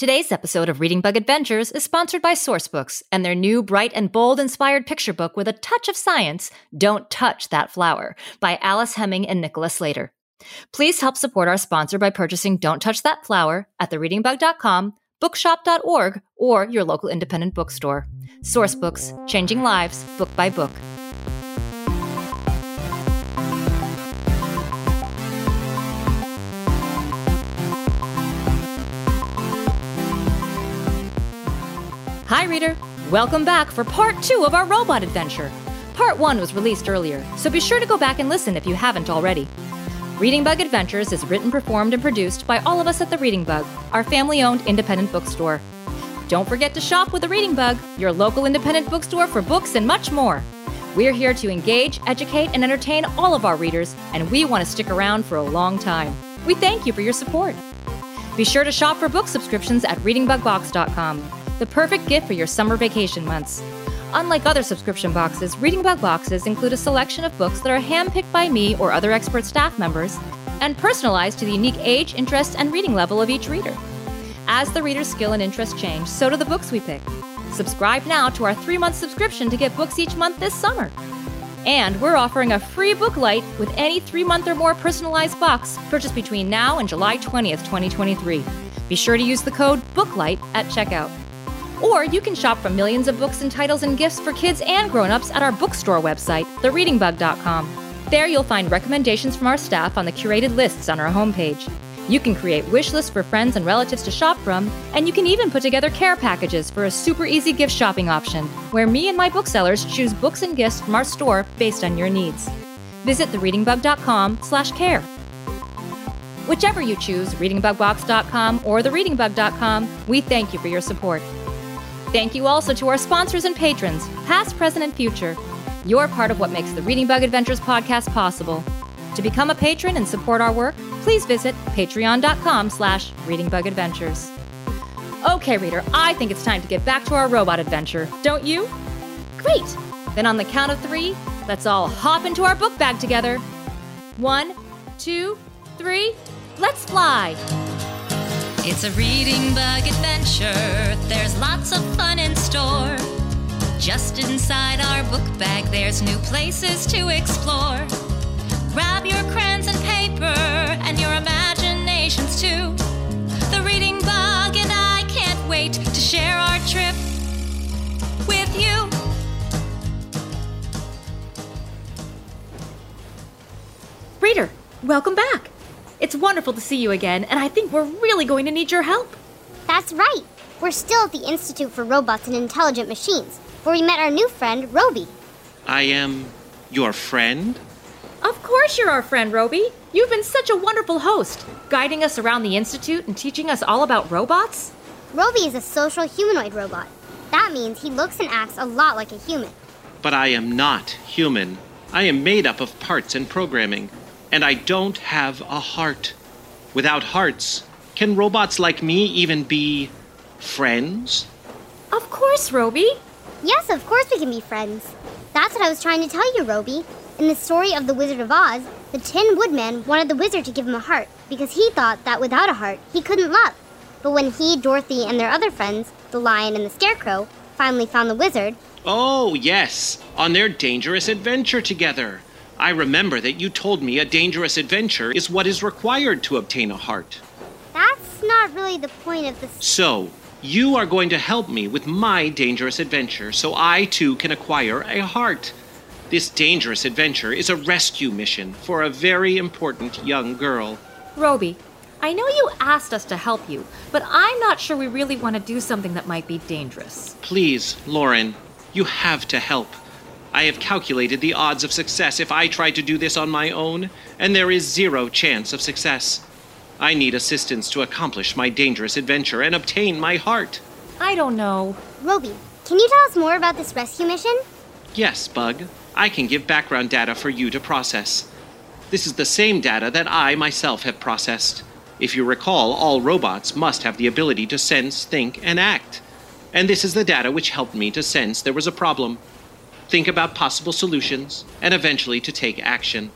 Today's episode of Reading Bug Adventures is sponsored by Sourcebooks and their new bright and bold inspired picture book with a touch of science, Don't Touch That Flower, by Alice Hemming and Nicholas Slater. Please help support our sponsor by purchasing Don't Touch That Flower at thereadingbug.com, bookshop.org, or your local independent bookstore. Sourcebooks, changing lives, book by book. Hi, reader. Welcome back for part two of our robot adventure. Part one was released earlier, so be sure to go back and listen if you haven't already. Reading Bug Adventures is written, performed, and produced by all of us at the Reading Bug, our family owned independent bookstore. Don't forget to shop with the Reading Bug, your local independent bookstore for books and much more. We're here to engage, educate, and entertain all of our readers, and we want to stick around for a long time. We thank you for your support. Be sure to shop for book subscriptions at readingbugbox.com the perfect gift for your summer vacation months. Unlike other subscription boxes, Reading Bug boxes include a selection of books that are handpicked by me or other expert staff members and personalized to the unique age, interest, and reading level of each reader. As the reader's skill and interest change, so do the books we pick. Subscribe now to our three month subscription to get books each month this summer. And we're offering a free book light with any three month or more personalized box purchased between now and July 20th, 2023. Be sure to use the code BOOKLIGHT at checkout. Or you can shop for millions of books and titles and gifts for kids and grown-ups at our bookstore website, thereadingbug.com. There you'll find recommendations from our staff on the curated lists on our homepage. You can create wish lists for friends and relatives to shop from, and you can even put together care packages for a super easy gift shopping option, where me and my booksellers choose books and gifts from our store based on your needs. Visit thereadingbug.com/care. Whichever you choose, readingbugbox.com or thereadingbug.com, we thank you for your support. Thank you also to our sponsors and patrons, past, present, and future. You're part of what makes the Reading Bug Adventures podcast possible. To become a patron and support our work, please visit patreon.com slash readingbugadventures. Okay, reader, I think it's time to get back to our robot adventure, don't you? Great! Then on the count of three, let's all hop into our book bag together. One, two, three, let's fly! It's a reading bug adventure. There's lots of fun in store. Just inside our book bag, there's new places to explore. Grab your crayons and paper and your imaginations too. The reading bug and I can't wait to share our trip with you. Reader, welcome back. It's wonderful to see you again, and I think we're really going to need your help. That's right. We're still at the Institute for Robots and Intelligent Machines, where we met our new friend, Roby. I am your friend? Of course, you're our friend, Roby. You've been such a wonderful host, guiding us around the Institute and teaching us all about robots. Roby is a social humanoid robot. That means he looks and acts a lot like a human. But I am not human. I am made up of parts and programming and I don't have a heart. Without hearts, can robots like me even be friends? Of course, Roby. Yes, of course we can be friends. That's what I was trying to tell you, Roby. In the story of The Wizard of Oz, the Tin Woodman wanted the wizard to give him a heart because he thought that without a heart, he couldn't love. But when he, Dorothy, and their other friends, the lion and the scarecrow, finally found the wizard. Oh, yes, on their dangerous adventure together. I remember that you told me a dangerous adventure is what is required to obtain a heart. That's not really the point of this. So, you are going to help me with my dangerous adventure so I too can acquire a heart. This dangerous adventure is a rescue mission for a very important young girl. Roby, I know you asked us to help you, but I'm not sure we really want to do something that might be dangerous. Please, Lauren, you have to help. I have calculated the odds of success if I try to do this on my own, and there is zero chance of success. I need assistance to accomplish my dangerous adventure and obtain my heart. I don't know. Roby, can you tell us more about this rescue mission? Yes, Bug. I can give background data for you to process. This is the same data that I myself have processed. If you recall, all robots must have the ability to sense, think, and act. And this is the data which helped me to sense there was a problem, think about possible solutions, and eventually to take action.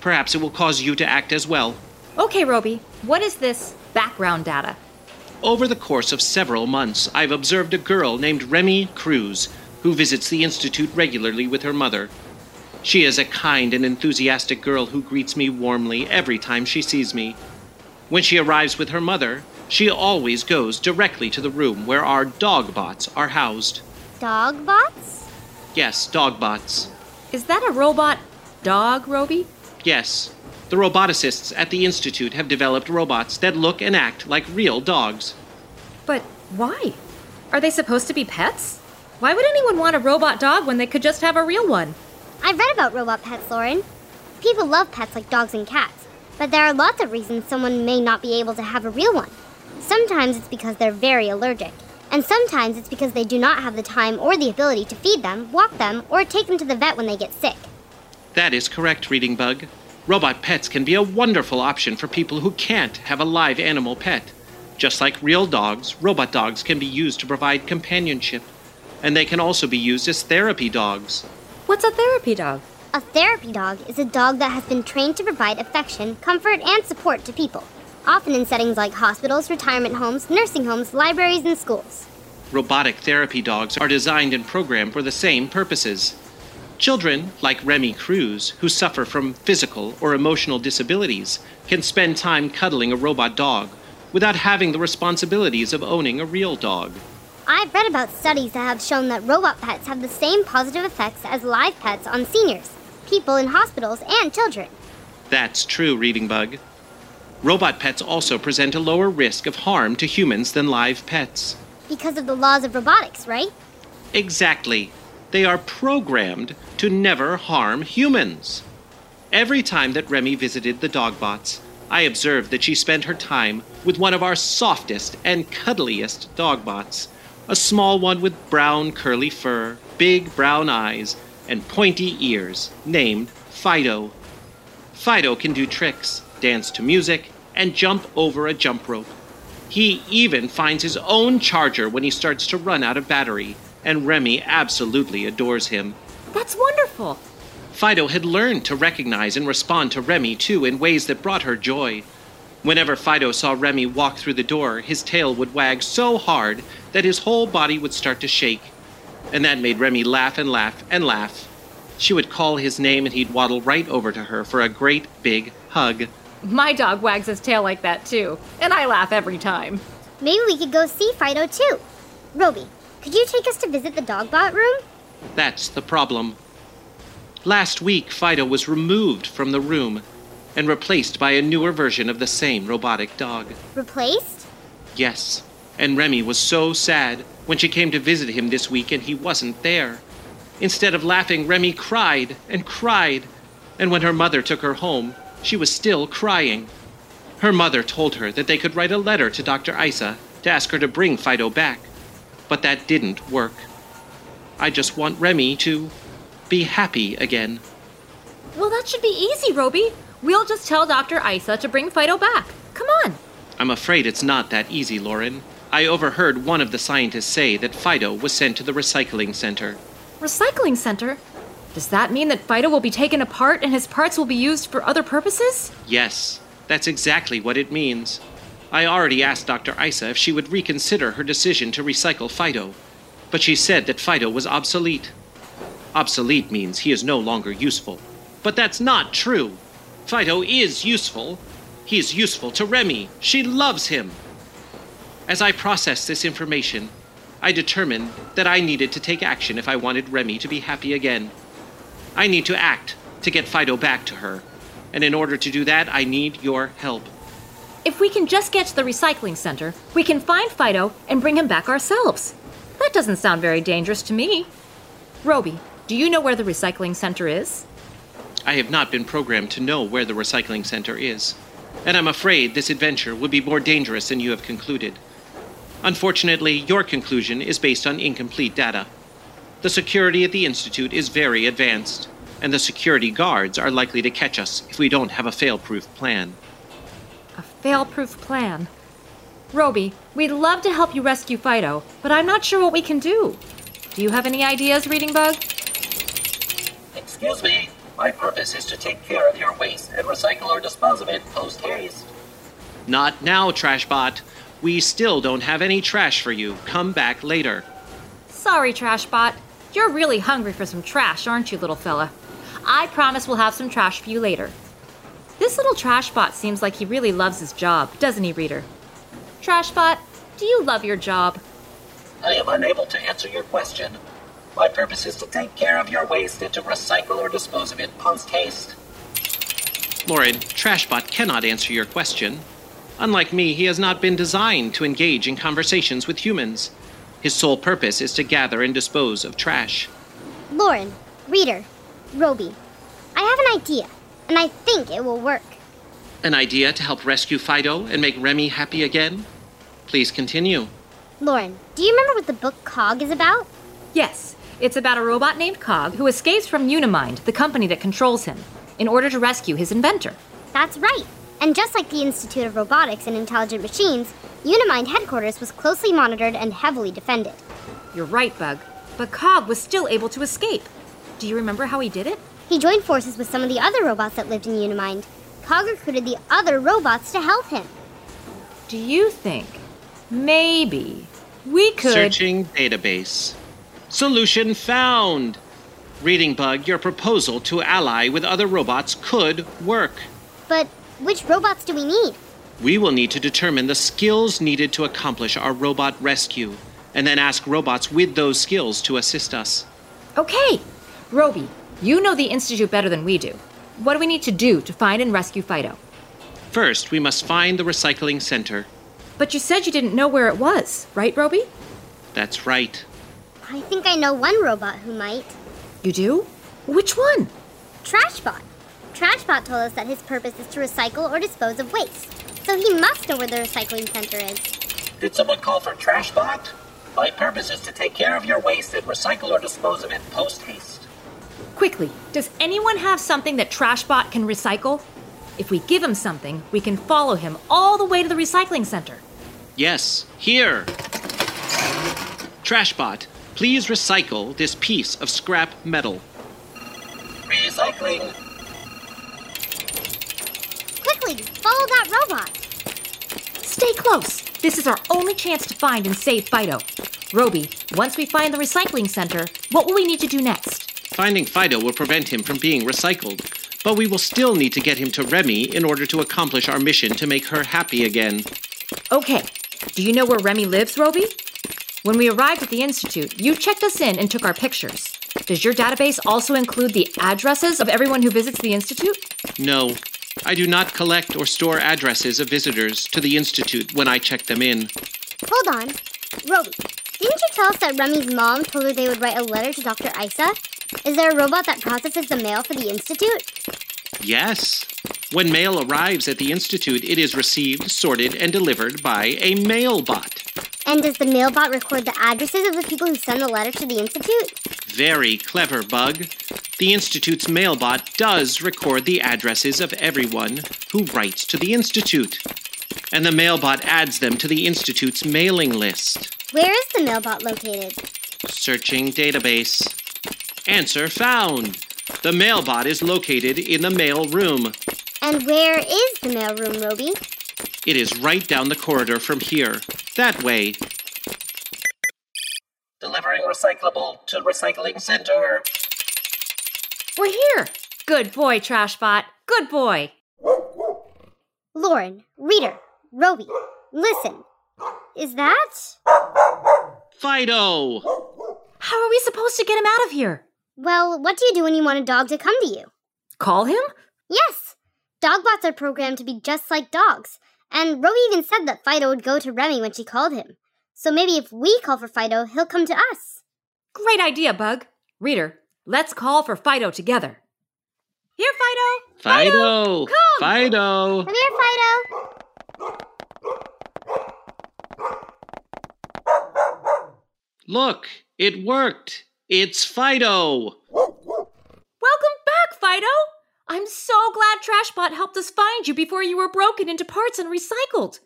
Perhaps it will cause you to act as well. Okay, Roby, what is this background data? Over the course of several months, I've observed a girl named Remy Cruz who visits the Institute regularly with her mother. She is a kind and enthusiastic girl who greets me warmly every time she sees me. When she arrives with her mother, she always goes directly to the room where our dog bots are housed. Dog bots? Yes, dog bots. Is that a robot dog, Roby? Yes. The roboticists at the Institute have developed robots that look and act like real dogs. But why? Are they supposed to be pets? Why would anyone want a robot dog when they could just have a real one? I've read about robot pets, Lauren. People love pets like dogs and cats, but there are lots of reasons someone may not be able to have a real one. Sometimes it's because they're very allergic, and sometimes it's because they do not have the time or the ability to feed them, walk them, or take them to the vet when they get sick. That is correct, Reading Bug. Robot pets can be a wonderful option for people who can't have a live animal pet. Just like real dogs, robot dogs can be used to provide companionship, and they can also be used as therapy dogs. What's a therapy dog? A therapy dog is a dog that has been trained to provide affection, comfort, and support to people, often in settings like hospitals, retirement homes, nursing homes, libraries, and schools. Robotic therapy dogs are designed and programmed for the same purposes. Children, like Remy Cruz, who suffer from physical or emotional disabilities, can spend time cuddling a robot dog without having the responsibilities of owning a real dog. I've read about studies that have shown that robot pets have the same positive effects as live pets on seniors, people in hospitals, and children. That's true, Reading Bug. Robot pets also present a lower risk of harm to humans than live pets. Because of the laws of robotics, right? Exactly. They are programmed to never harm humans. Every time that Remy visited the dogbots, I observed that she spent her time with one of our softest and cuddliest dogbots, a small one with brown curly fur, big brown eyes, and pointy ears, named Fido. Fido can do tricks, dance to music, and jump over a jump rope. He even finds his own charger when he starts to run out of battery, and Remy absolutely adores him. That's wonderful. Fido had learned to recognize and respond to Remy, too, in ways that brought her joy. Whenever Fido saw Remy walk through the door, his tail would wag so hard that his whole body would start to shake. And that made Remy laugh and laugh and laugh. She would call his name and he'd waddle right over to her for a great big hug. My dog wags his tail like that too, and I laugh every time. Maybe we could go see Fido too. Roby, could you take us to visit the dogbot room? That's the problem. Last week, Fido was removed from the room and replaced by a newer version of the same robotic dog. Replaced? Yes, and Remy was so sad when she came to visit him this week and he wasn't there. Instead of laughing, Remy cried and cried, and when her mother took her home, she was still crying. Her mother told her that they could write a letter to Dr. Isa to ask her to bring Fido back, but that didn't work. I just want Remy to be happy again. Well, that should be easy, Roby. We'll just tell Dr. Isa to bring Fido back. Come on. I'm afraid it's not that easy, Lauren. I overheard one of the scientists say that Fido was sent to the recycling center. Recycling center? Does that mean that Fido will be taken apart and his parts will be used for other purposes? Yes, that's exactly what it means. I already asked Dr. Isa if she would reconsider her decision to recycle Fido, but she said that Fido was obsolete. Obsolete means he is no longer useful. But that's not true. Fido is useful. He is useful to Remy. She loves him. As I processed this information, I determined that I needed to take action if I wanted Remy to be happy again. I need to act to get Fido back to her. And in order to do that, I need your help. If we can just get to the recycling center, we can find Fido and bring him back ourselves. That doesn't sound very dangerous to me. Roby, do you know where the recycling center is? I have not been programmed to know where the recycling center is. and I'm afraid this adventure would be more dangerous than you have concluded. Unfortunately, your conclusion is based on incomplete data. The security at the Institute is very advanced, and the security guards are likely to catch us if we don't have a fail proof plan. A fail proof plan. Roby, we'd love to help you rescue Fido, but I'm not sure what we can do. Do you have any ideas, Reading Bug? Excuse me. My purpose is to take care of your waste and recycle or dispose of it post haste. Not now, Trashbot. We still don't have any trash for you. Come back later. Sorry, Trashbot. You're really hungry for some trash, aren't you, little fella? I promise we'll have some trash for you later. This little Trashbot seems like he really loves his job, doesn't he, Reader? Trashbot, do you love your job? I am unable to answer your question. My purpose is to take care of your waste and to recycle or dispose of it post haste. Lauren, Trashbot cannot answer your question. Unlike me, he has not been designed to engage in conversations with humans. His sole purpose is to gather and dispose of trash. Lauren, Reader, Roby, I have an idea, and I think it will work. An idea to help rescue Fido and make Remy happy again? Please continue. Lauren, do you remember what the book Cog is about? Yes, it's about a robot named Cog who escapes from Unimind, the company that controls him, in order to rescue his inventor. That's right. And just like the Institute of Robotics and Intelligent Machines, Unimind headquarters was closely monitored and heavily defended. You're right, Bug. But Cog was still able to escape. Do you remember how he did it? He joined forces with some of the other robots that lived in Unimind. Cog recruited the other robots to help him. Do you think maybe we could. Searching database. Solution found! Reading Bug, your proposal to ally with other robots could work. But which robots do we need? We will need to determine the skills needed to accomplish our robot rescue, and then ask robots with those skills to assist us. Okay! Roby, you know the Institute better than we do. What do we need to do to find and rescue Fido? First, we must find the recycling center. But you said you didn't know where it was, right, Roby? That's right. I think I know one robot who might. You do? Which one? Trashbot. Trashbot told us that his purpose is to recycle or dispose of waste. So he must know where the recycling center is. Did someone call for Trashbot? My purpose is to take care of your waste and recycle or dispose of it post haste. Quickly, does anyone have something that Trashbot can recycle? If we give him something, we can follow him all the way to the recycling center. Yes, here. Trashbot, please recycle this piece of scrap metal. Recycling. Quickly, follow that robot. Stay close. This is our only chance to find and save Fido. Roby, once we find the recycling center, what will we need to do next? Finding Fido will prevent him from being recycled, but we will still need to get him to Remy in order to accomplish our mission to make her happy again. Okay. Do you know where Remy lives, Roby? When we arrived at the Institute, you checked us in and took our pictures. Does your database also include the addresses of everyone who visits the Institute? No, I do not collect or store addresses of visitors to the Institute when I check them in. Hold on. Roby, didn't you tell us that Remy's mom told her they would write a letter to Dr. Isa? Is there a robot that processes the mail for the Institute? Yes. When mail arrives at the Institute, it is received, sorted, and delivered by a mailbot. And does the mailbot record the addresses of the people who send the letter to the Institute? Very clever, Bug. The Institute's mailbot does record the addresses of everyone who writes to the Institute. And the mailbot adds them to the Institute's mailing list. Where is the mailbot located? Searching database. Answer found. The mailbot is located in the mail room. And where is the mail room, Roby? It is right down the corridor from here. That way. Delivering recyclable to recycling center. We're here. Good boy, Trashbot. Good boy. Lauren, Reader, Roby, listen. Is that? Fido! How are we supposed to get him out of here? Well, what do you do when you want a dog to come to you? Call him? Yes! Dogbots are programmed to be just like dogs. And Roby even said that Fido would go to Remy when she called him. So maybe if we call for Fido, he'll come to us. Great idea, Bug. Reader, let's call for Fido together. Here, Fido. Fido! Come. Fido! Come here, Fido. Look, it worked. It's Fido. Welcome back, Fido. I'm so glad Trashbot helped us find you before you were broken into parts and recycled.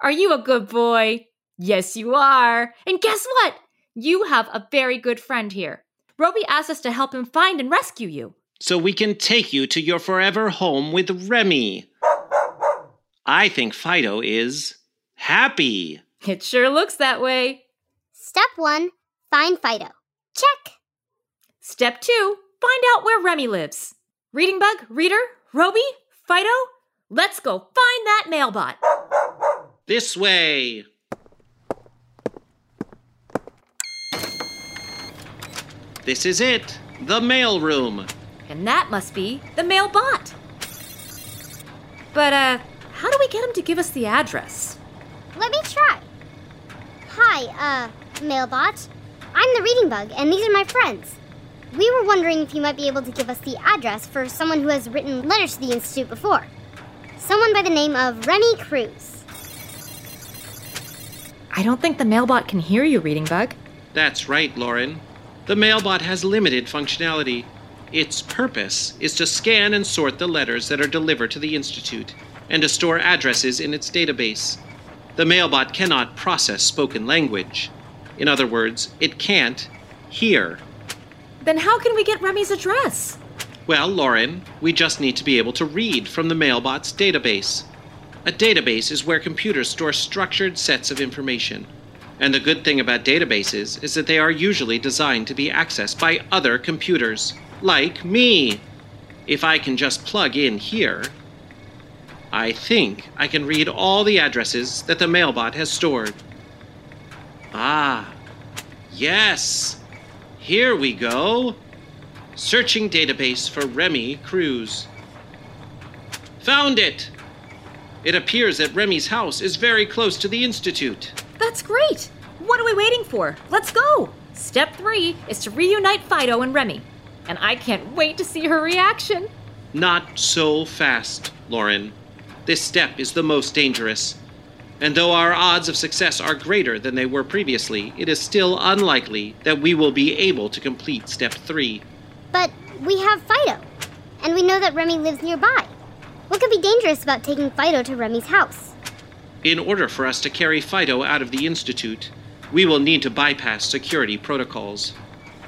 Are you a good boy? Yes, you are. And guess what? You have a very good friend here. Roby asked us to help him find and rescue you. So we can take you to your forever home with Remy. I think Fido is happy. It sure looks that way. Step one, find Fido. Check. Step two, find out where Remy lives. Reading Bug, Reader, Roby, Fido, let's go find that mailbot. This way. This is it, the mail room. And that must be the mailbot. But, uh, how do we get him to give us the address? Let me try. Hi, uh, Mailbot. I'm the Reading Bug, and these are my friends. We were wondering if you might be able to give us the address for someone who has written letters to the Institute before. Someone by the name of Remy Cruz. I don't think the mailbot can hear you, Reading Bug. That's right, Lauren. The mailbot has limited functionality. Its purpose is to scan and sort the letters that are delivered to the Institute and to store addresses in its database. The mailbot cannot process spoken language. In other words, it can't hear. Then how can we get Remy's address? Well, Lauren, we just need to be able to read from the mailbot's database. A database is where computers store structured sets of information. And the good thing about databases is that they are usually designed to be accessed by other computers, like me. If I can just plug in here, I think I can read all the addresses that the mailbot has stored. Ah, yes. Here we go. Searching database for Remy Cruz. Found it! It appears that Remy's house is very close to the Institute. That's great. What are we waiting for? Let's go. Step three is to reunite Fido and Remy. And I can't wait to see her reaction. Not so fast, Lauren. This step is the most dangerous. And though our odds of success are greater than they were previously, it is still unlikely that we will be able to complete step three. But we have Fido, and we know that Remy lives nearby. What could be dangerous about taking Fido to Remy's house? In order for us to carry Fido out of the Institute, we will need to bypass security protocols.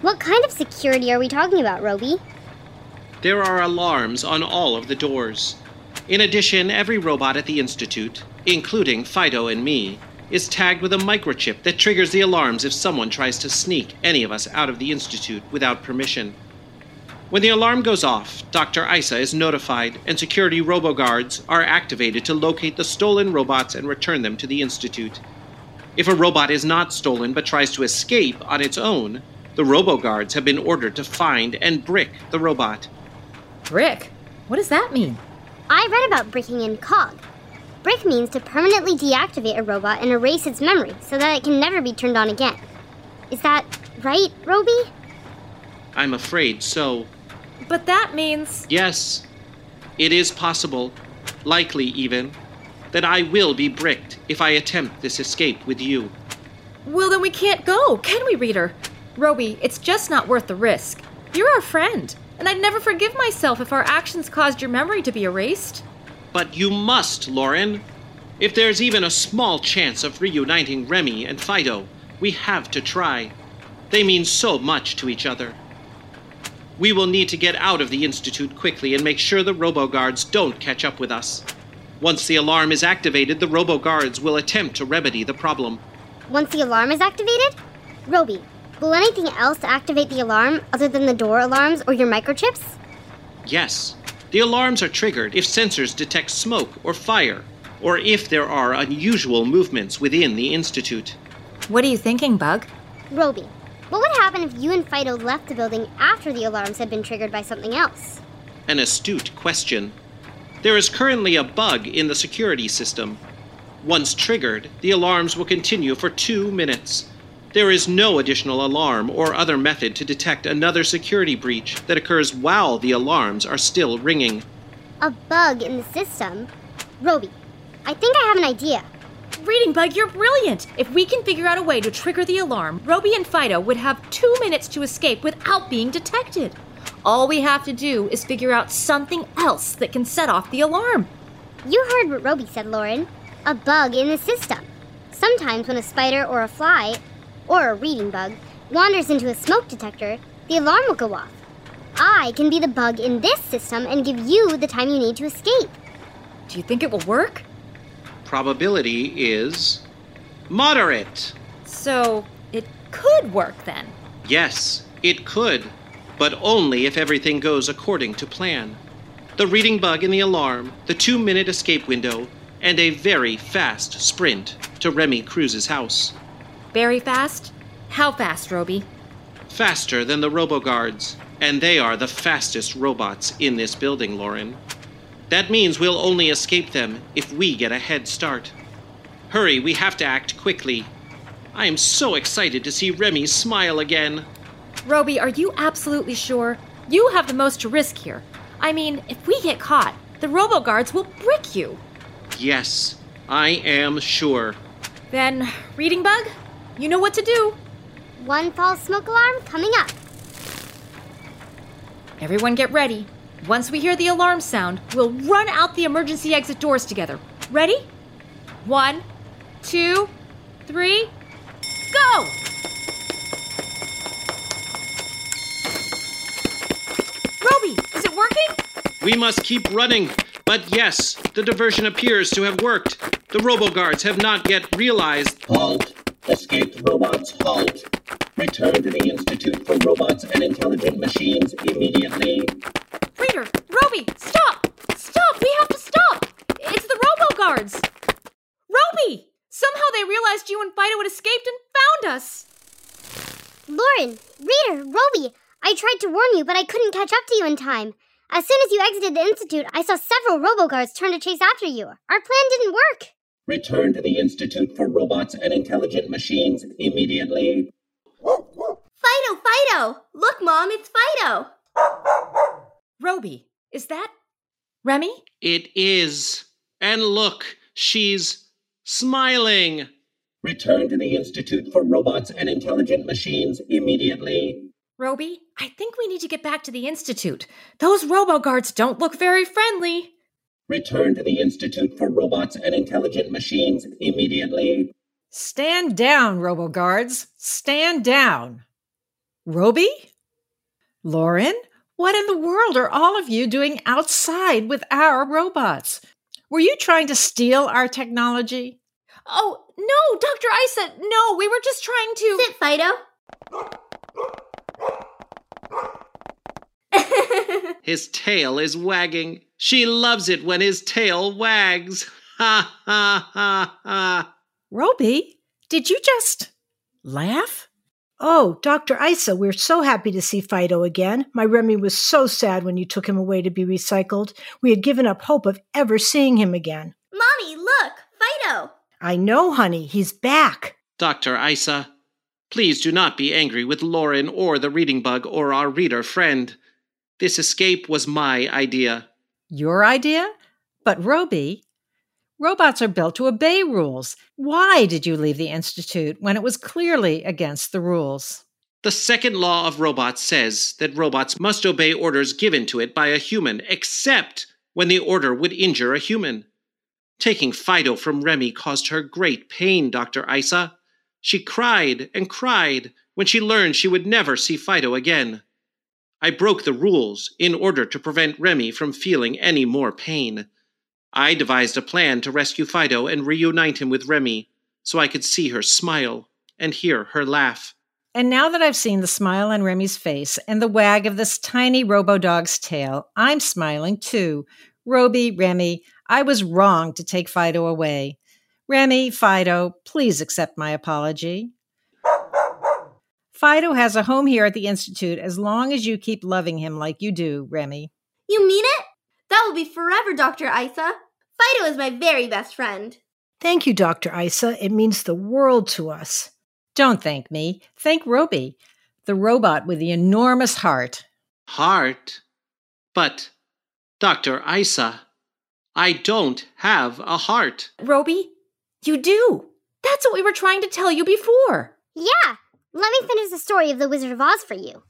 What kind of security are we talking about, Roby? There are alarms on all of the doors. In addition, every robot at the Institute, including Fido and me, is tagged with a microchip that triggers the alarms if someone tries to sneak any of us out of the Institute without permission. When the alarm goes off, Dr. Isa is notified, and security roboguards are activated to locate the stolen robots and return them to the Institute. If a robot is not stolen but tries to escape on its own, the roboguards have been ordered to find and brick the robot. Brick? What does that mean? I read about bricking in COG. Brick means to permanently deactivate a robot and erase its memory so that it can never be turned on again. Is that right, Roby? I'm afraid so. But that means. Yes, it is possible, likely even, that I will be bricked if I attempt this escape with you. Well, then we can't go, can we, Reader? Roby, it's just not worth the risk. You're our friend, and I'd never forgive myself if our actions caused your memory to be erased. But you must, Lauren. If there's even a small chance of reuniting Remy and Fido, we have to try. They mean so much to each other. We will need to get out of the Institute quickly and make sure the roboguards don't catch up with us. Once the alarm is activated, the roboguards will attempt to remedy the problem. Once the alarm is activated? Roby, will anything else activate the alarm other than the door alarms or your microchips? Yes, the alarms are triggered if sensors detect smoke or fire, or if there are unusual movements within the Institute. What are you thinking, Bug? Roby, what would happen if you and Fido left the building after the alarms had been triggered by something else? An astute question. There is currently a bug in the security system. Once triggered, the alarms will continue for two minutes. There is no additional alarm or other method to detect another security breach that occurs while the alarms are still ringing. A bug in the system? Roby, I think I have an idea. Reading Bug, you're brilliant! If we can figure out a way to trigger the alarm, Roby and Fido would have two minutes to escape without being detected. All we have to do is figure out something else that can set off the alarm. You heard what Roby said, Lauren. A bug in the system. Sometimes when a spider or a fly, or a reading bug, wanders into a smoke detector, the alarm will go off. I can be the bug in this system and give you the time you need to escape. Do you think it will work? Probability is moderate. So, it could work then. Yes, it could, but only if everything goes according to plan. The reading bug in the alarm, the two minute escape window, and a very fast sprint to Remy Cruz's house. Very fast? How fast, Roby? Faster than the RoboGuards, and they are the fastest robots in this building, Lauren. That means we'll only escape them if we get a head start. Hurry, we have to act quickly. I am so excited to see Remy smile again. Roby, are you absolutely sure? You have the most to risk here. I mean, if we get caught, the RoboGuards will brick you. Yes, I am sure. Then, Reading Bug, you know what to do. One false smoke alarm coming up. Everyone get ready. Once we hear the alarm sound, we'll run out the emergency exit doors together. Ready? One, two, three, go! Roby, is it working? We must keep running. But yes, the diversion appears to have worked. The RoboGuards have not yet realized. Halt! Escaped robots, halt! Return to the Institute for Robots and Intelligent Machines immediately. Reader, Roby, stop! Stop! We have to stop! It's the RoboGuards! Roby! Somehow they realized you and Fido had escaped and found us! Lauren, Reader, Roby, I tried to warn you, but I couldn't catch up to you in time. As soon as you exited the Institute, I saw several RoboGuards turn to chase after you. Our plan didn't work. Return to the Institute for Robots and Intelligent Machines immediately. Fido, Fido! Look, Mom, it's Fido! Roby, is that Remy? It is. And look, she's smiling. Return to the Institute for Robots and Intelligent Machines immediately. Roby, I think we need to get back to the Institute. Those RoboGuards don't look very friendly. Return to the Institute for Robots and Intelligent Machines immediately. Stand down, RoboGuards. Stand down. Roby? Lauren? What in the world are all of you doing outside with our robots? Were you trying to steal our technology? Oh, no, Dr. Isa, no, we were just trying to. Sit, Fido. His tail is wagging. She loves it when his tail wags. Ha ha ha ha. Roby, did you just laugh? Oh, Dr. Isa, we're so happy to see Fido again. My Remy was so sad when you took him away to be recycled. We had given up hope of ever seeing him again. Mommy, look! Fido! I know, honey, he's back. Dr. Isa, please do not be angry with Lauren or the reading bug or our reader friend. This escape was my idea. Your idea? But Roby, robots are built to obey rules. Why did you leave the Institute when it was clearly against the rules? The second law of robots says that robots must obey orders given to it by a human, except when the order would injure a human. Taking Fido from Remy caused her great pain, Dr. Isa. She cried and cried when she learned she would never see Fido again. I broke the rules in order to prevent Remy from feeling any more pain. I devised a plan to rescue Fido and reunite him with Remy so I could see her smile and hear her laugh. And now that I've seen the smile on Remy's face and the wag of this tiny robo dog's tail, I'm smiling too. Roby, Remy, I was wrong to take Fido away. Remy, Fido, please accept my apology. Fido has a home here at the Institute as long as you keep loving him like you do, Remy. You mean it? That will be forever, Dr. Isa. Fido is my very best friend. Thank you, Dr. Isa. It means the world to us. Don't thank me. Thank Roby, the robot with the enormous heart. Heart? But, Dr. Isa, I don't have a heart. Roby, you do. That's what we were trying to tell you before. Yeah, let me finish the story of the Wizard of Oz for you.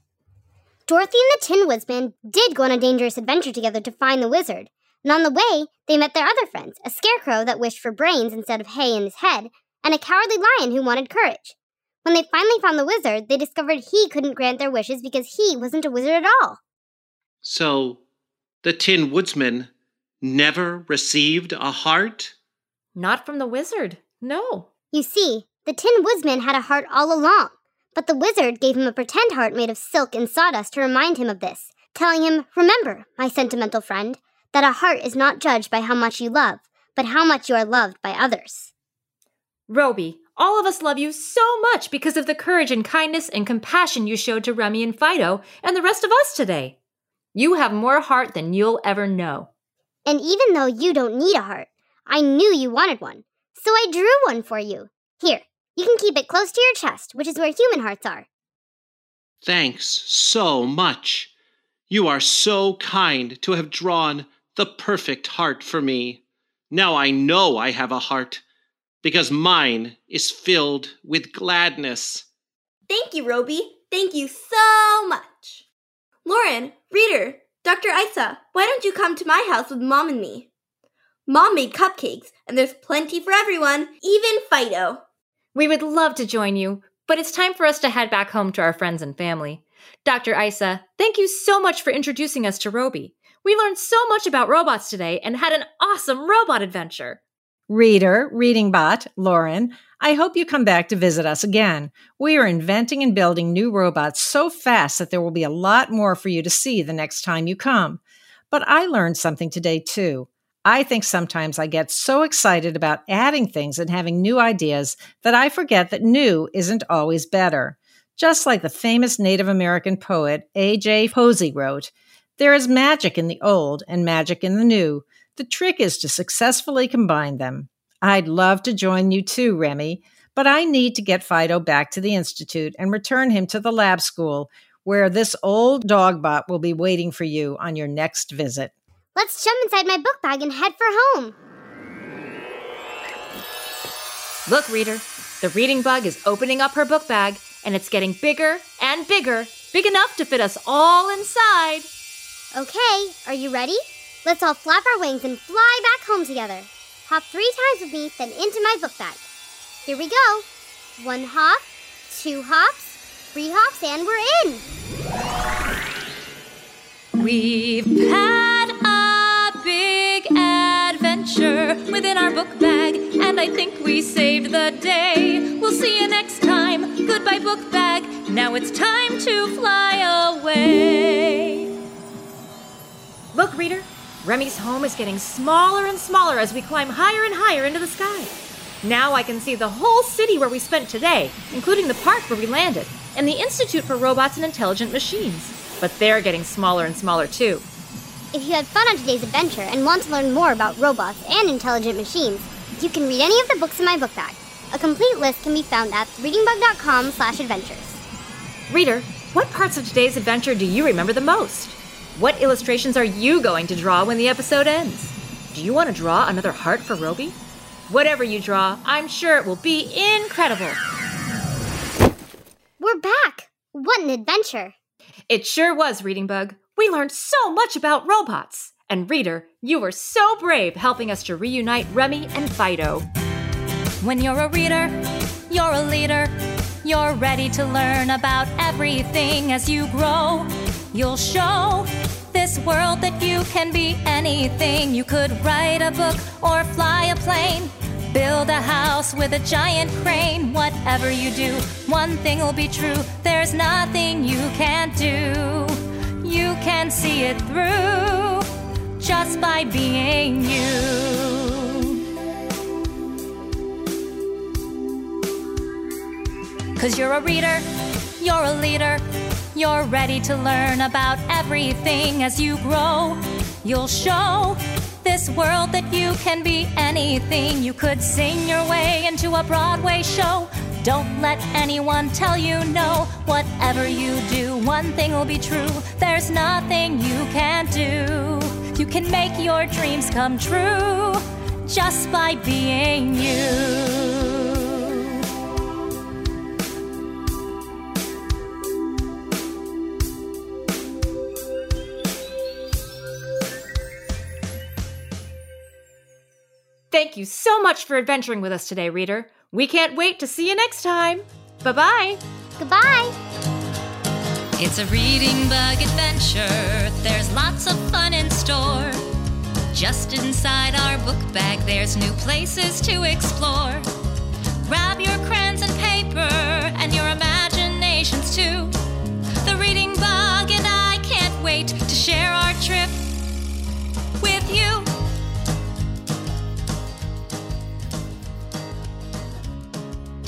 Dorothy and the Tin Woodsman did go on a dangerous adventure together to find the wizard, and on the way, they met their other friends a scarecrow that wished for brains instead of hay in his head, and a cowardly lion who wanted courage. When they finally found the wizard, they discovered he couldn't grant their wishes because he wasn't a wizard at all. So, the Tin Woodsman never received a heart? Not from the wizard, no. You see, the Tin Woodsman had a heart all along, but the wizard gave him a pretend heart made of silk and sawdust to remind him of this, telling him, Remember, my sentimental friend, that a heart is not judged by how much you love, but how much you are loved by others. Roby, all of us love you so much because of the courage and kindness and compassion you showed to Remy and Fido and the rest of us today. You have more heart than you'll ever know. And even though you don't need a heart, I knew you wanted one, so I drew one for you. Here, you can keep it close to your chest, which is where human hearts are. Thanks so much. You are so kind to have drawn the perfect heart for me. Now I know I have a heart, because mine is filled with gladness. Thank you, Roby. Thank you so much. Lauren, Reader, Dr. Isa, why don't you come to my house with Mom and me? Mom made cupcakes, and there's plenty for everyone, even Fido. We would love to join you, but it's time for us to head back home to our friends and family. Dr. Isa, thank you so much for introducing us to Roby. We learned so much about robots today and had an awesome robot adventure. Reader, Reading Bot, Lauren, I hope you come back to visit us again. We are inventing and building new robots so fast that there will be a lot more for you to see the next time you come. But I learned something today too. I think sometimes I get so excited about adding things and having new ideas that I forget that new isn't always better. Just like the famous Native American poet A.J. Posey wrote, there is magic in the old and magic in the new. The trick is to successfully combine them. I'd love to join you too, Remy, but I need to get Fido back to the Institute and return him to the lab school where this old dog bot will be waiting for you on your next visit. Let's jump inside my book bag and head for home. Look, reader, the reading bug is opening up her book bag, and it's getting bigger and bigger, big enough to fit us all inside. Okay, are you ready? Let's all flap our wings and fly back home together. Hop three times with me, then into my book bag. Here we go. One hop, two hops, three hops, and we're in. We've big adventure within our book bag, and I think we saved the day. We'll see you next time. Goodbye, book bag. Now it's time to fly away. Look, reader, Remy's home is getting smaller and smaller as we climb higher and higher into the sky. Now I can see the whole city where we spent today, including the park where we landed, and the Institute for Robots and Intelligent Machines. But they're getting smaller and smaller too. If you had fun on today's adventure and want to learn more about robots and intelligent machines, you can read any of the books in my book bag. A complete list can be found at readingbug.com slash adventures. Reader, what parts of today's adventure do you remember the most? What illustrations are you going to draw when the episode ends? Do you want to draw another heart for Roby? Whatever you draw, I'm sure it will be incredible. We're back! What an adventure! It sure was, Reading Bug. We learned so much about robots. And Reader, you were so brave helping us to reunite Remy and Fido. When you're a reader, you're a leader. You're ready to learn about everything as you grow. You'll show this world that you can be anything. You could write a book or fly a plane, build a house with a giant crane. Whatever you do, one thing will be true there's nothing you can't do. You can see it through just by being you. Cause you're a reader, you're a leader. You're ready to learn about everything as you grow. You'll show this world that you can be anything. You could sing your way into a Broadway show. Don't let anyone tell you no. Whatever you do, one thing will be true. There's nothing you can't do. You can make your dreams come true just by being you. Thank you so much for adventuring with us today, reader. We can't wait to see you next time. Bye bye. Goodbye. It's a reading bug adventure. There's lots of fun in store. Just inside our book bag, there's new places to explore. Grab your crayons and paper and your imaginations too. The reading bug and I can't wait to share our trip with you.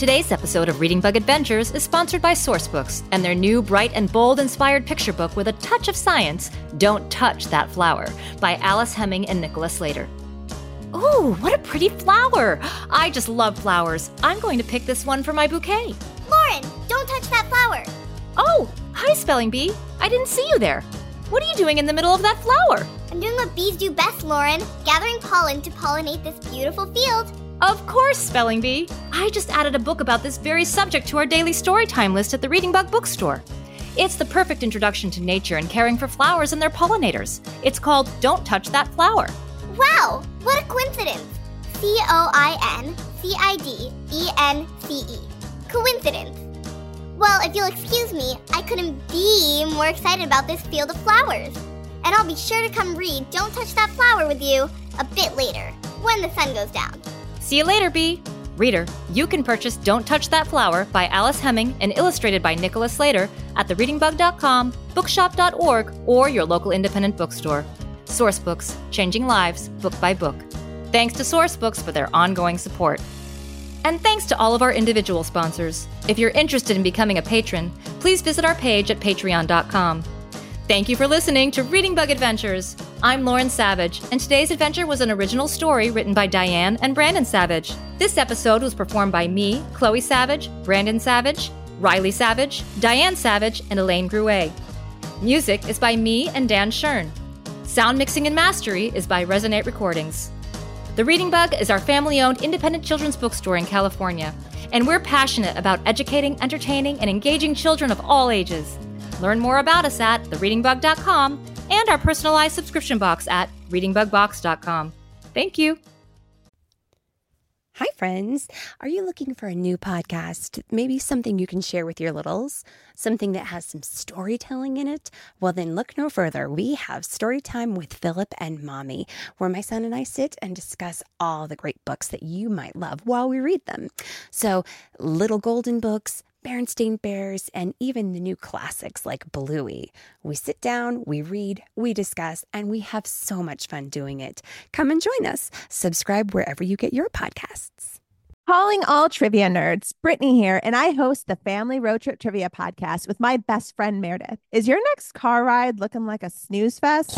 Today's episode of Reading Bug Adventures is sponsored by Sourcebooks and their new bright and bold inspired picture book with a touch of science, Don't Touch That Flower, by Alice Hemming and Nicola Slater. Ooh, what a pretty flower! I just love flowers. I'm going to pick this one for my bouquet. Lauren, don't touch that flower. Oh, hi, Spelling Bee. I didn't see you there. What are you doing in the middle of that flower? I'm doing what bees do best, Lauren, gathering pollen to pollinate this beautiful field. Of course, Spelling Bee. I just added a book about this very subject to our daily storytime list at the Reading Bug Bookstore. It's the perfect introduction to nature and caring for flowers and their pollinators. It's called Don't Touch That Flower. Wow, what a coincidence. C O I N C I D E N C E. Coincidence. Well, if you'll excuse me, I couldn't be more excited about this field of flowers. And I'll be sure to come read Don't Touch That Flower with you a bit later, when the sun goes down. See you later, Bee. Reader, you can purchase Don't Touch That Flower by Alice Hemming and illustrated by Nicola Slater at thereadingbug.com, bookshop.org, or your local independent bookstore. Sourcebooks, changing lives, book by book. Thanks to Sourcebooks for their ongoing support. And thanks to all of our individual sponsors. If you're interested in becoming a patron, please visit our page at patreon.com. Thank you for listening to Reading Bug Adventures. I'm Lauren Savage, and today's adventure was an original story written by Diane and Brandon Savage. This episode was performed by me, Chloe Savage, Brandon Savage, Riley Savage, Diane Savage, and Elaine Grouet. Music is by me and Dan Shern. Sound mixing and mastery is by Resonate Recordings. The Reading Bug is our family owned independent children's bookstore in California, and we're passionate about educating, entertaining, and engaging children of all ages. Learn more about us at thereadingbug.com and our personalized subscription box at readingbugbox.com. Thank you. Hi, friends. Are you looking for a new podcast? Maybe something you can share with your littles? Something that has some storytelling in it? Well, then look no further. We have Storytime with Philip and Mommy, where my son and I sit and discuss all the great books that you might love while we read them. So, little golden books, Berenstain Bears, and even the new classics like Bluey. We sit down, we read, we discuss, and we have so much fun doing it. Come and join us. Subscribe wherever you get your podcasts. Calling all trivia nerds, Brittany here, and I host the Family Road Trip Trivia podcast with my best friend Meredith. Is your next car ride looking like a snooze fest?